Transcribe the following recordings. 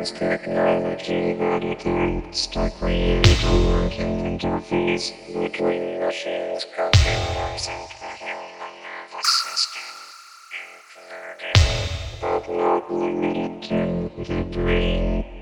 advanced technology that includes to create a working interface between machines, computers, and the human nervous system, including, but not limited to, the brain.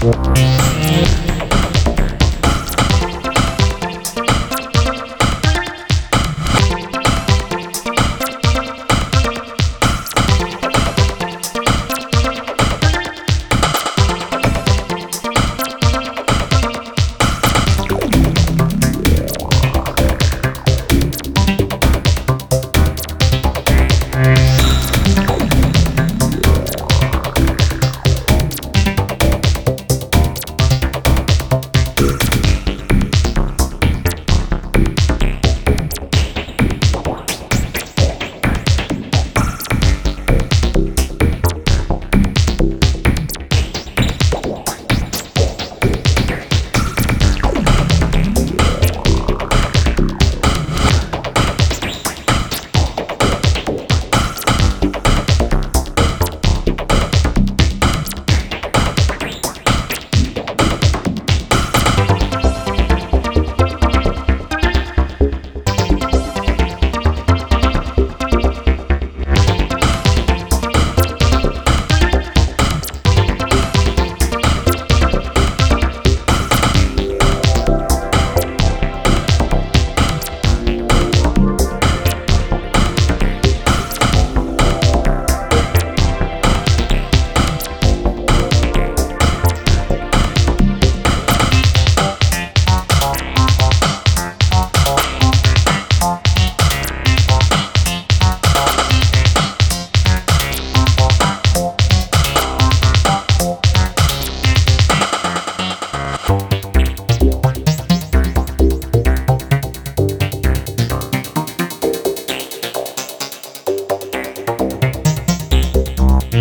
Yeah.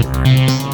Thank